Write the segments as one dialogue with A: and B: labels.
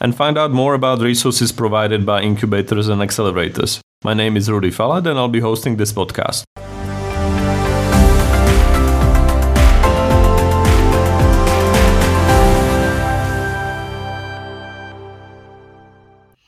A: and find out more about resources provided by incubators and accelerators. My name is Rudy Falat, and I'll be hosting this podcast.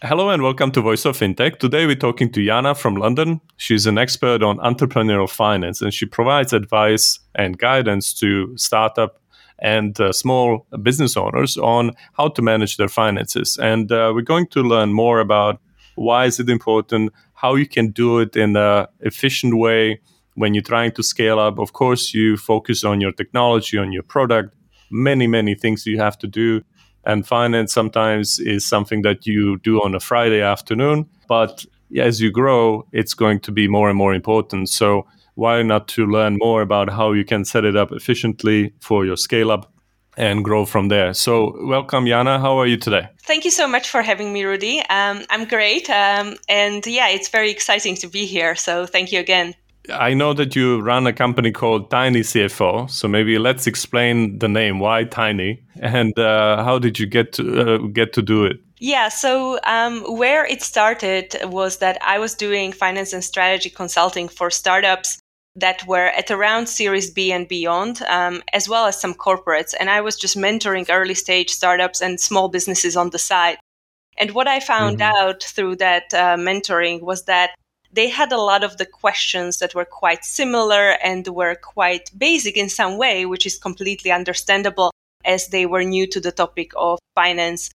A: Hello and welcome to Voice of FinTech. Today we're talking to Jana from London. She's an expert on entrepreneurial finance and she provides advice and guidance to startup and uh, small business owners on how to manage their finances. And uh, we're going to learn more about why is it important, how you can do it in an efficient way when you're trying to scale up. Of course, you focus on your technology, on your product, many, many things you have to do and finance sometimes is something that you do on a Friday afternoon. But as you grow, it's going to be more and more important. So why not to learn more about how you can set it up efficiently for your scale up and grow from there. So, welcome, Jana. How are you today?
B: Thank you so much for having me, Rudy. Um, I'm great. Um, and yeah, it's very exciting to be here. So, thank you again.
A: I know that you run a company called Tiny CFO. So maybe let's explain the name. Why Tiny, and uh, how did you get to uh, get to do it?
B: Yeah, so um, where it started was that I was doing finance and strategy consulting for startups that were at around Series B and beyond, um, as well as some corporates. And I was just mentoring early stage startups and small businesses on the side. And what I found mm-hmm. out through that uh, mentoring was that they had a lot of the questions that were quite similar and were quite basic in some way, which is completely understandable as they were new to the topic of finance.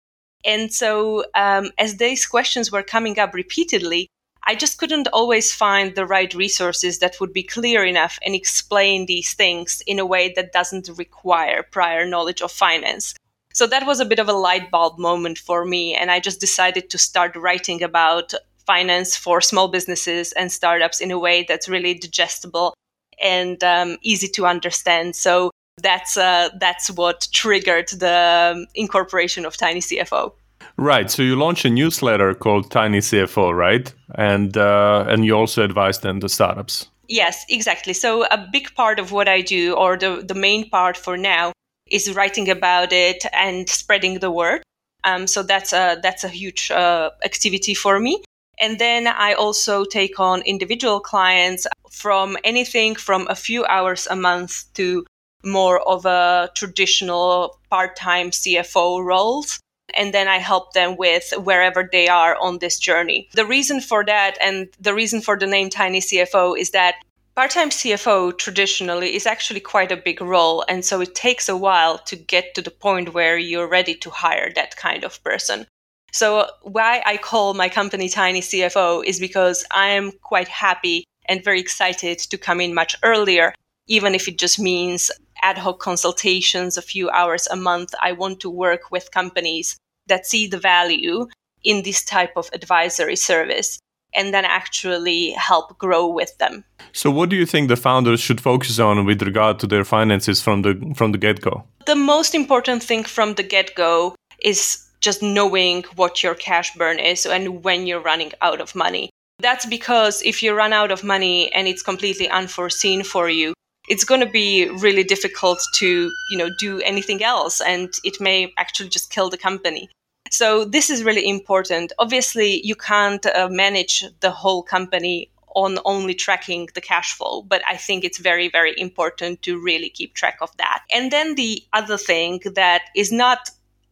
B: And so, um, as these questions were coming up repeatedly, I just couldn't always find the right resources that would be clear enough and explain these things in a way that doesn't require prior knowledge of finance. So that was a bit of a light bulb moment for me. And I just decided to start writing about finance for small businesses and startups in a way that's really digestible and um, easy to understand. So that's uh, that's what triggered the um, incorporation of Tiny CFO.
A: Right. So you launched a newsletter called Tiny CFO, right? And uh, and you also advise them the startups.
B: Yes, exactly. So a big part of what I do, or the the main part for now, is writing about it and spreading the word. Um, so that's a that's a huge uh, activity for me. And then I also take on individual clients from anything from a few hours a month to more of a traditional part time CFO roles. And then I help them with wherever they are on this journey. The reason for that and the reason for the name Tiny CFO is that part time CFO traditionally is actually quite a big role. And so it takes a while to get to the point where you're ready to hire that kind of person. So why I call my company Tiny CFO is because I am quite happy and very excited to come in much earlier, even if it just means ad hoc consultations a few hours a month. I want to work with companies that see the value in this type of advisory service and then actually help grow with them.
A: So what do you think the founders should focus on with regard to their finances from the from the get-go?
B: The most important thing from the get-go is just knowing what your cash burn is and when you're running out of money. That's because if you run out of money and it's completely unforeseen for you, it's going to be really difficult to, you know, do anything else and it may actually just kill the company. So this is really important. Obviously, you can't uh, manage the whole company on only tracking the cash flow, but I think it's very, very important to really keep track of that. And then the other thing that is not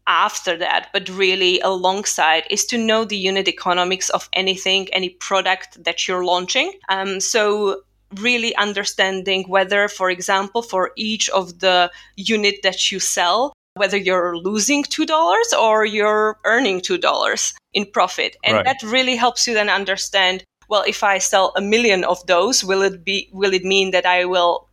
B: after that, but really alongside, is to know the unit economics of anything, any product that you're launching. Um, so really understanding whether, for example, for each of the unit that you sell, whether you're losing $2 or you're earning $2 in profit. And right. that really helps you then understand, well, if I sell a million of those, will it be, will it mean that I will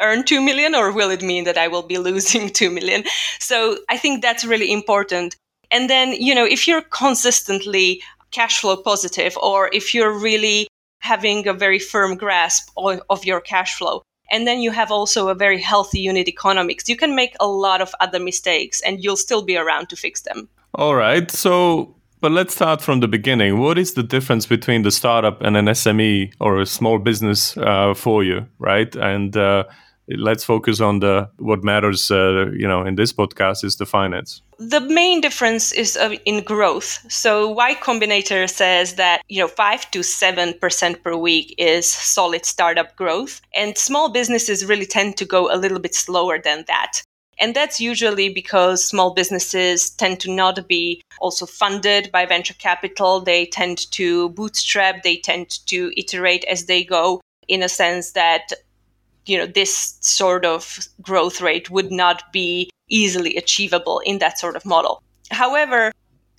B: earn 2 million or will it mean that I will be losing 2 million? So I think that's really important. And then, you know, if you're consistently cash flow positive or if you're really having a very firm grasp of, of your cash flow. And then you have also a very healthy unit economics. You can make a lot of other mistakes and you'll still be around to fix them.
A: All right. So, but let's start from the beginning. What is the difference between the startup and an SME or a small business uh, for you, right? And uh, let's focus on the what matters uh, you know in this podcast is the finance.
B: The main difference is uh, in growth. So y combinator says that you know 5 to 7% per week is solid startup growth and small businesses really tend to go a little bit slower than that. And that's usually because small businesses tend to not be also funded by venture capital. They tend to bootstrap, they tend to iterate as they go in a sense that you know this sort of growth rate would not be easily achievable in that sort of model. However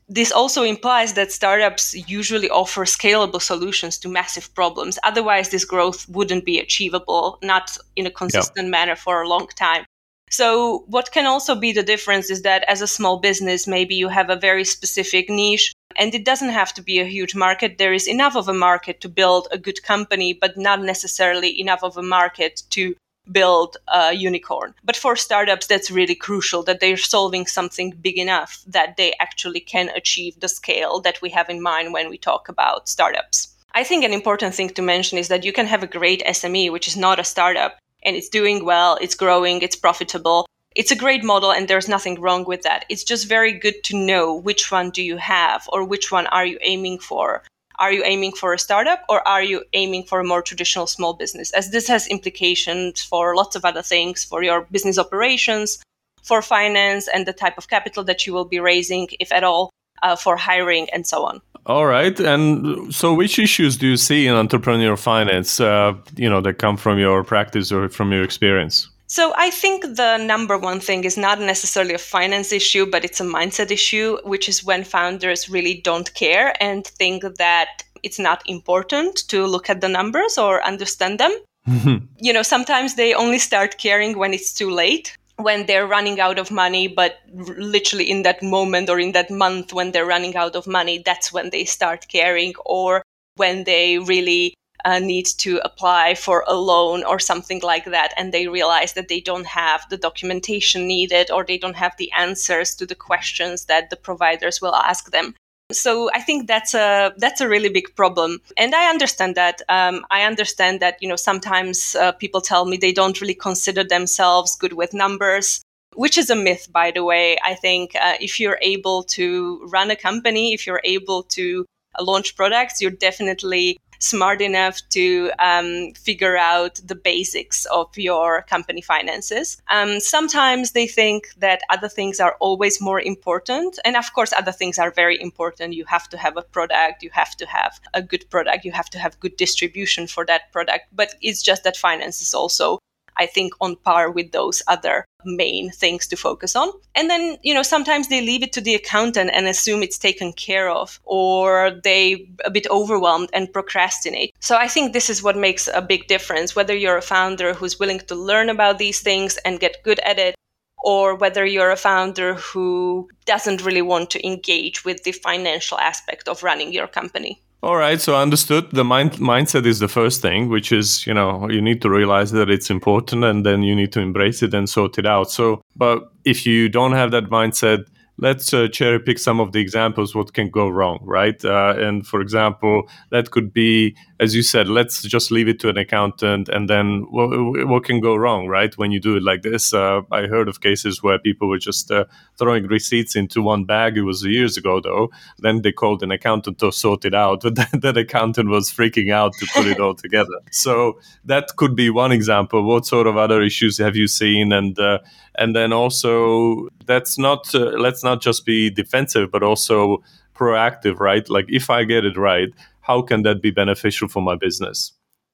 B: this also implies that startups usually offer scalable solutions to massive problems. Otherwise this growth wouldn't be achievable not in a consistent manner for a long time. So what can also be the difference is that as a small business maybe you have a very specific niche and it doesn't have to be a huge market. There is enough of a market to build a good company, but not necessarily enough of a market to build a unicorn. But for startups, that's really crucial that they're solving something big enough that they actually can achieve the scale that we have in mind when we talk about startups. I think an important thing to mention is that you can have a great SME, which is not a startup, and it's doing well, it's growing, it's profitable, it's a great model and there's nothing wrong with that. It's just very good to know which one do you have or which one are you aiming for. Are you aiming for a startup or are you aiming for a more traditional small business? As this has implications for lots of other things, for your business operations, for finance and the type of capital that you will be raising, if at all, uh, for hiring and so on.
A: All right. And so, which issues do you see in entrepreneurial finance, uh, you know, that come from your practice or from your experience?
B: So I think the number one thing is not necessarily a finance issue, but it's a mindset issue, which is when founders really don't care and think that it's not important to look at the numbers or understand them. you know, sometimes they only start caring when it's too late, when they're running out of money, but literally in that moment or in that month when they're running out of money, that's when they start caring or when they really uh, need to apply for a loan or something like that, and they realize that they don't have the documentation needed or they don't have the answers to the questions that the providers will ask them. So I think that's a that's a really big problem, and I understand that. Um, I understand that you know sometimes uh, people tell me they don't really consider themselves good with numbers, which is a myth, by the way. I think uh, if you're able to run a company, if you're able to launch products, you're definitely smart enough to um, figure out the basics of your company finances. Um, sometimes they think that other things are always more important. And of course, other things are very important. You have to have a product, you have to have a good product, you have to have good distribution for that product. But it's just that finance is also I think, on par with those other main things to focus on. And then, you know, sometimes they leave it to the accountant and assume it's taken care of, or they a bit overwhelmed and procrastinate. So I think this is what makes a big difference, whether you're a founder who's willing to learn about these things and get good at it, or whether you're a founder who doesn't really want to engage with the financial aspect of running your company.
A: All right, so understood. The mind mindset is the first thing, which is you know you need to realize that it's important, and then you need to embrace it and sort it out. So, but if you don't have that mindset, let's uh, cherry pick some of the examples what can go wrong right? Uh, and for example that could be as you said let's just leave it to an accountant and then what, what can go wrong right? When you do it like this uh, i heard of cases where people were just uh, throwing receipts into one bag. It was years ago though. Then they called an accountant to sort it out but that, that accountant was freaking out to put it all together. So that could be one example. What sort of other issues have you seen? And uh, and then also that's not uh, let's not just be defensive but also proactive right? Like if i get it right how can that be beneficial for my business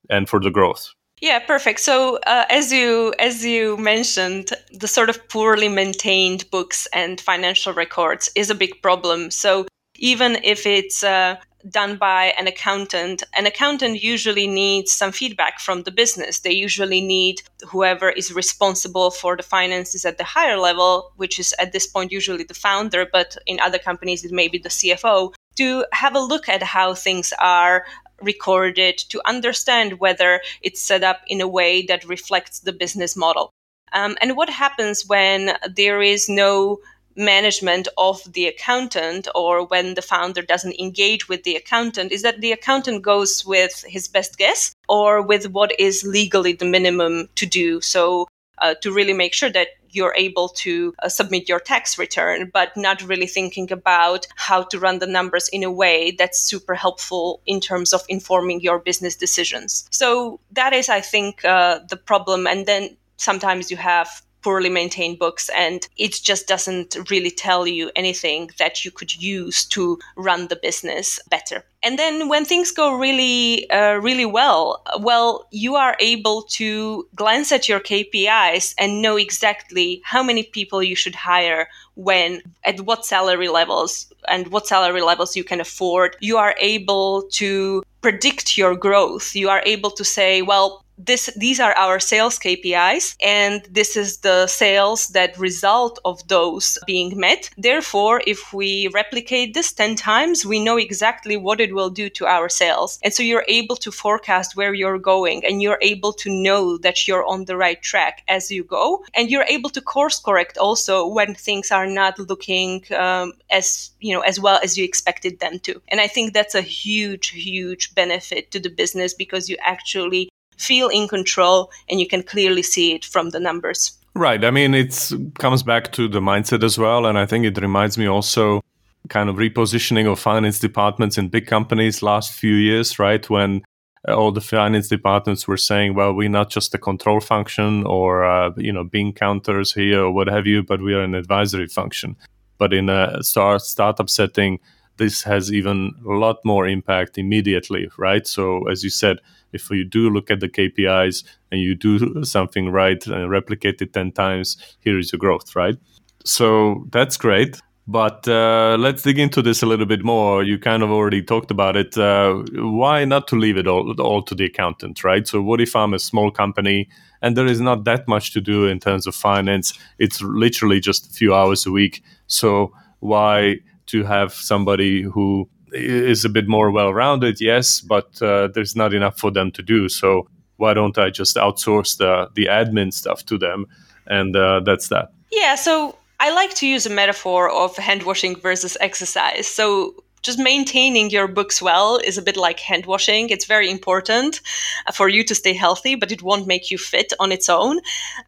A: and for the growth?
B: Yeah perfect. So uh, as you as you mentioned the sort of poorly maintained books and financial records is a big problem. So even if it's uh, done by an accountant, an accountant usually needs some feedback from the business. They usually need whoever is responsible for the finances at the higher level, which is at this point usually the founder, but in other companies it may be the CFO, to have a look at how things are recorded to understand whether it's set up in a way that reflects the business model. Um, and what happens when there is no management of the accountant or when the founder doesn't engage with the accountant is that the accountant goes with his best guess or with what is legally the minimum to do. So, uh, to really make sure that you're able to uh, submit your tax return, but not really thinking about how to run the numbers in a way that's super helpful in terms of informing your business decisions. So that is, I think, uh, the problem. And then sometimes you have poorly maintained books and it just doesn't really tell you anything that you could use to run the business better. And then when things go really uh, really well well you are able to glance at your kpis and know exactly how many people you should hire when at what salary levels and what salary levels you can afford. You are able to predict your growth. You are able to say well this these are our sales KPIs and this is the sales that result of those being met. Therefore, if we replicate this 10 times, we know exactly what it will do to our sales. And so you're able to forecast where you're going and you're able to know that you're on the right track as you go. And you're able to course correct also when things are not looking um, as, you know, as well as you expected them to. And I think that's a huge, huge benefit to the business because you actually feel in control and you can clearly see it from the numbers.
A: Right. I mean, it comes back to the mindset as well. And I think it reminds me also kind of repositioning of finance departments in big companies last few years, right? When all the finance departments were saying, well, we're not just a control function or, uh, you know, being counters here or what have you, but we are an advisory function. But in a start, startup setting, this has even a lot more impact immediately, right? So, as you said, if you do look at the KPIs and you do something right and replicate it 10 times, here is your growth, right? So that's great. But uh, let's dig into this a little bit more. You kind of already talked about it. Uh, why not to leave it all, all to the accountant, right? So, what if I'm a small company and there is not that much to do in terms of finance? It's literally just a few hours a week. So, why to have somebody who is a bit more well rounded, yes, but uh, there's not enough for them to do. So why don't I just outsource the the admin stuff to them? And uh, that's that.
B: Yeah. So I like to use a metaphor of hand washing versus exercise. So just maintaining your books well is a bit like hand washing. It's very important uh, for you to stay healthy, but it won't make you fit on its own.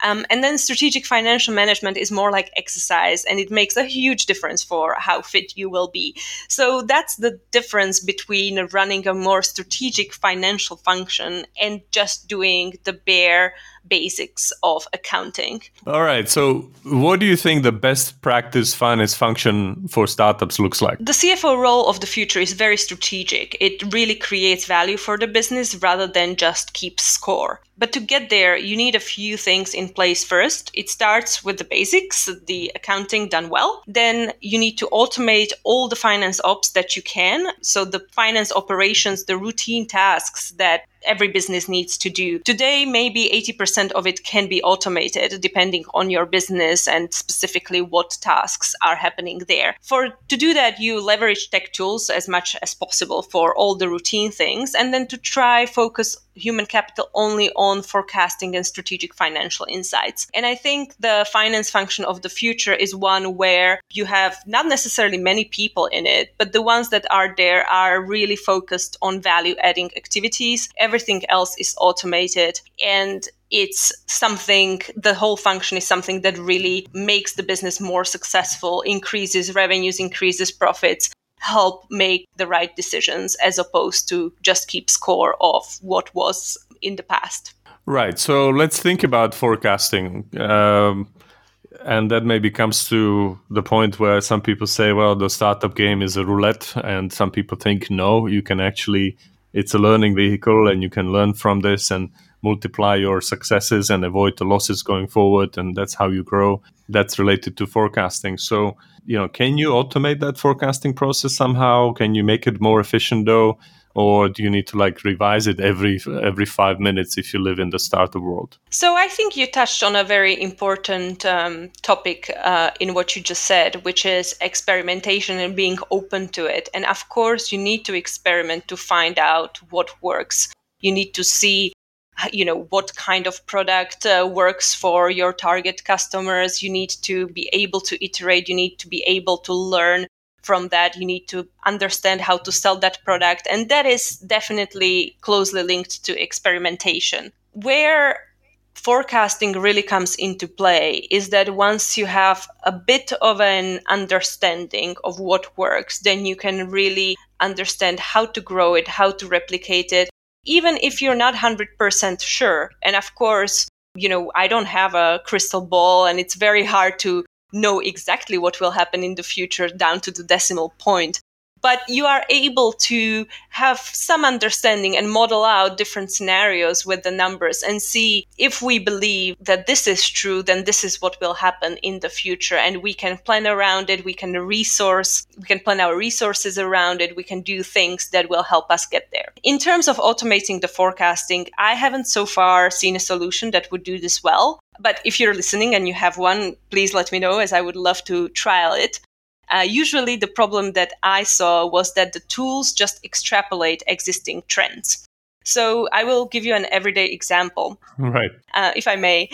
B: Um, and then strategic financial management is more like exercise, and it makes a huge difference for how fit you will be. So that's the difference between running a more strategic financial function and just doing the bare basics of accounting.
A: All right. So, what do you think the best practice finance function for startups looks like?
B: The CFO role of the future is very strategic. It really creates value for the business rather than just keep score. But to get there, you need a few things in place first. It starts with the basics, the accounting done well. Then you need to automate all the finance ops that you can. So the finance operations, the routine tasks that every business needs to do. Today, maybe 80% of it can be automated depending on your business and specifically what tasks are happening there. For to do that, you leverage tech tools as much as possible for all the routine things and then to try focus human capital only on forecasting and strategic financial insights. And I think the finance function of the future is one where you have not necessarily many people in it, but the ones that are there are really focused on value adding activities. Everything else is automated and it's something the whole function is something that really makes the business more successful increases revenues increases profits help make the right decisions as opposed to just keep score of what was in the past.
A: Right. So let's think about forecasting. Um, and that maybe comes to the point where some people say, well, the startup game is a roulette. And some people think, no, you can actually, it's a learning vehicle and you can learn from this and multiply your successes and avoid the losses going forward. And that's how you grow. That's related to forecasting. So, you know, can you automate that forecasting process somehow? Can you make it more efficient though? or do you need to like revise it every every five minutes if you live in the startup world
B: so i think you touched on a very important um, topic uh, in what you just said which is experimentation and being open to it and of course you need to experiment to find out what works you need to see you know what kind of product uh, works for your target customers. You need to be able to iterate. You need to be able to learn from that. You need to understand how to sell that product. And that is definitely closely linked to experimentation. Where forecasting really comes into play is that once you have a bit of an understanding of what works then you can really understand how to grow it how to replicate it even if you're not 100% sure. And of course, you know, I don't have a crystal ball and it's very hard to know exactly what will happen in the future down to the decimal point but you are able to have some understanding and model out different scenarios with the numbers and see if we believe that this is true, then this is what will happen in the future. And we can plan around it. We can resource, we can plan our resources around it. We can do things that will help us get there. In terms of automating the forecasting, I haven't so far seen a solution that would do this well. But if you're listening and you have one, please let me know as I would love to trial it. Uh, usually, the problem that I saw was that the tools just extrapolate existing trends. So, I will give you an everyday example.
A: Right.
B: Uh, if I may.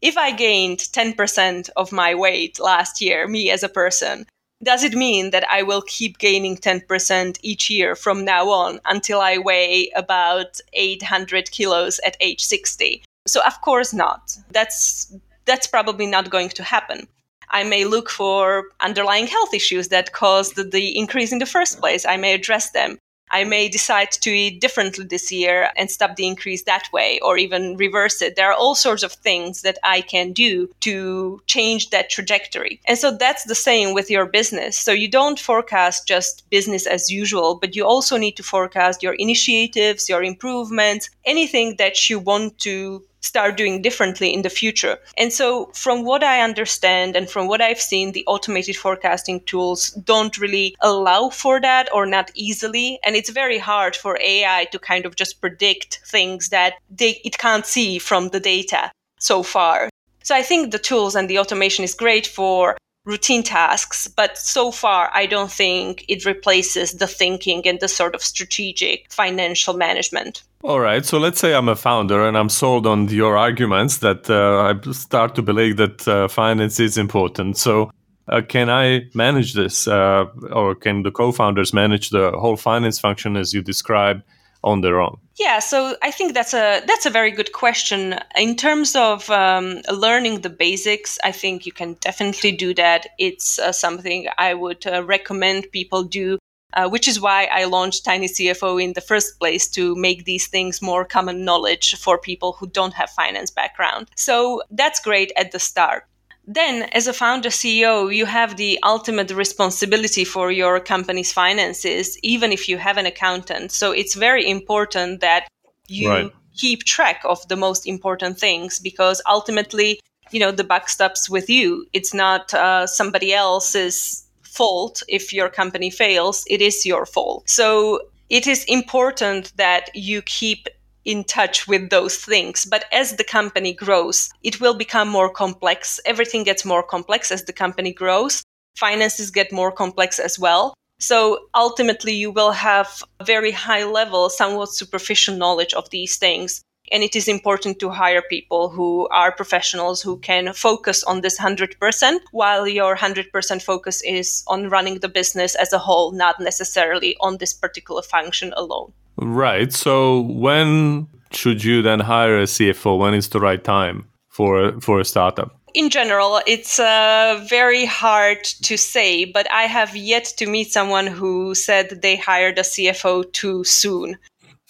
B: If I gained 10% of my weight last year, me as a person, does it mean that I will keep gaining 10% each year from now on until I weigh about 800 kilos at age 60? So, of course not. That's that's probably not going to happen. I may look for underlying health issues that caused the increase in the first place. I may address them. I may decide to eat differently this year and stop the increase that way or even reverse it. There are all sorts of things that I can do to change that trajectory. And so that's the same with your business. So you don't forecast just business as usual, but you also need to forecast your initiatives, your improvements, anything that you want to start doing differently in the future. And so, from what I understand and from what I've seen, the automated forecasting tools don't really allow for that or not easily. And it's very hard for AI to kind of just predict things that they, it can't see from the data so far. So, I think the tools and the automation is great for routine tasks, but so far I don't think it replaces the thinking and the sort of strategic financial management.
A: All right. So let's say I'm a founder and I'm sold on your arguments that uh, I start to believe that uh, finance is important. So uh, can I manage this, uh, or can the co-founders manage the whole finance function as you described? On their own?
B: Yeah, so I think that's a that's a very good question. In terms of um, learning the basics, I think you can definitely do that. It's uh, something I would uh, recommend people do. Uh, which is why I launched Tiny CFO in the first place to make these things more common knowledge for people who don't have finance background. So that's great at the start then as a founder ceo you have the ultimate responsibility for your company's finances even if you have an accountant. So it's very important that you right. keep track of the most important things because ultimately you know the buck stops with you. It's not uh, somebody else's fault if your company fails. It is your fault. So it is important that you keep in touch with those things. But as the company grows, it will become more complex. Everything gets more complex as the company grows. Finances get more complex as well. So ultimately, you will have a very high level, somewhat superficial knowledge of these things. And it is important to hire people who are professionals who can focus on this 100%, while your 100% focus is on running the business as a whole, not necessarily on this particular function alone.
A: Right. So when should you then hire a CFO? When is the right time for for a startup?
B: In general, it's uh, very hard to say, but I have yet to meet someone who said they hired a CFO too soon.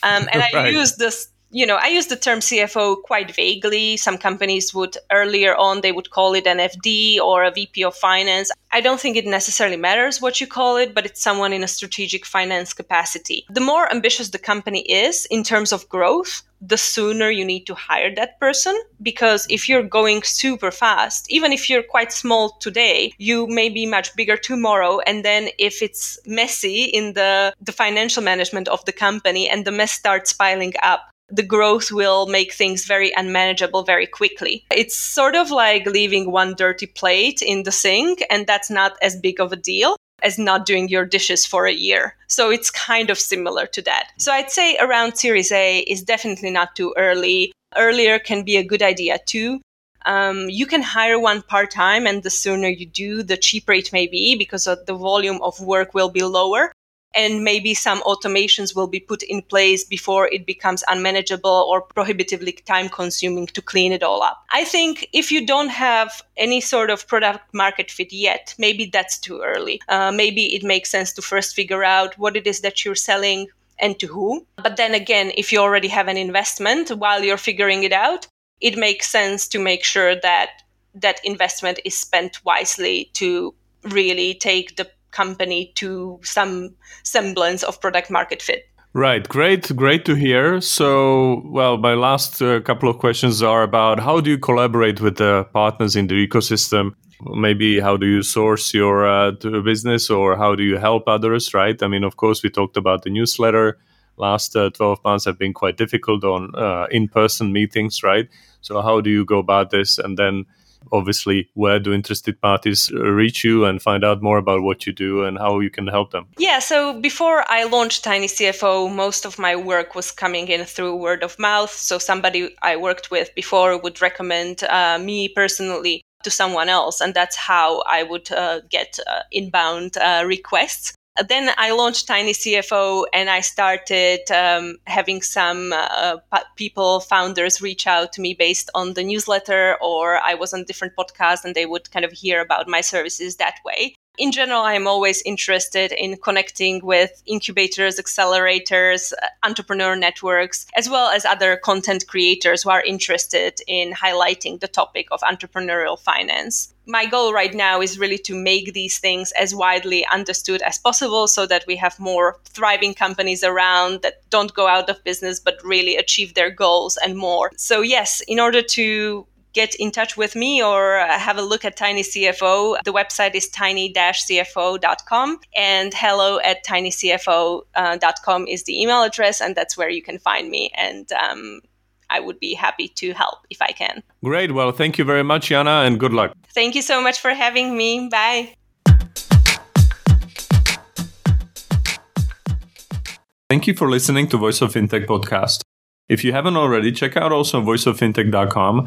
B: Um, and right. I use this you know, I use the term CFO quite vaguely. Some companies would earlier on they would call it an FD or a VP of finance. I don't think it necessarily matters what you call it, but it's someone in a strategic finance capacity. The more ambitious the company is in terms of growth, the sooner you need to hire that person because if you're going super fast, even if you're quite small today, you may be much bigger tomorrow. And then if it's messy in the, the financial management of the company and the mess starts piling up, the growth will make things very unmanageable very quickly. It's sort of like leaving one dirty plate in the sink, and that's not as big of a deal as not doing your dishes for a year. So it's kind of similar to that. So I'd say around Series A is definitely not too early. Earlier can be a good idea too. Um, you can hire one part time, and the sooner you do, the cheaper it may be because the volume of work will be lower and maybe some automations will be put in place before it becomes unmanageable or prohibitively time consuming to clean it all up. I think if you don't have any sort of product market fit yet, maybe that's too early. Uh, maybe it makes sense to first figure out what it is that you're selling and to who. But then again, if you already have an investment while you're figuring it out, it makes sense to make sure that that investment is spent wisely to really take the company to some semblance of product market fit.
A: Right, great, great to hear. So, well, my last uh, couple of questions are about how do you collaborate with the partners in the ecosystem? Maybe how do you source your uh, business or how do you help others, right? I mean, of course, we talked about the newsletter. Last uh, 12 months have been quite difficult on uh, in person meetings, right? So, how do you go about this? And then obviously where do interested parties reach you and find out more about what you do and how you can help them?
B: Yeah so before i launched tiny cfo most of my work was coming in through word of mouth. So somebody i worked with before would recommend uh, me personally to someone else and that's how i would uh, get uh, inbound uh, requests then I launched Tiny CFO and I started um, having some uh, people, founders, reach out to me based on the newsletter, or I was on different podcasts and they would kind of hear about my services that way in general, I'm always interested in connecting with incubators, accelerators, uh, entrepreneur networks, as well as other content creators who are interested in highlighting the topic of entrepreneurial finance. My goal right now is really to make these things as widely understood as possible so that we have more thriving companies around that don't go out of business but really achieve their goals and more. So, yes, in order to get in touch with me or have a look at Tiny CFO. The website is tiny-cfo.com and hello at tinycfo.com is the email address, and that's where you can find me. And um, I would be happy to help if I can.
A: Great. Well, thank you very much, Jana, and good luck.
B: Thank you so much for having me. Bye.
A: Thank you for listening to Voice of Fintech podcast. If you haven't already, check out also voiceoffintech.com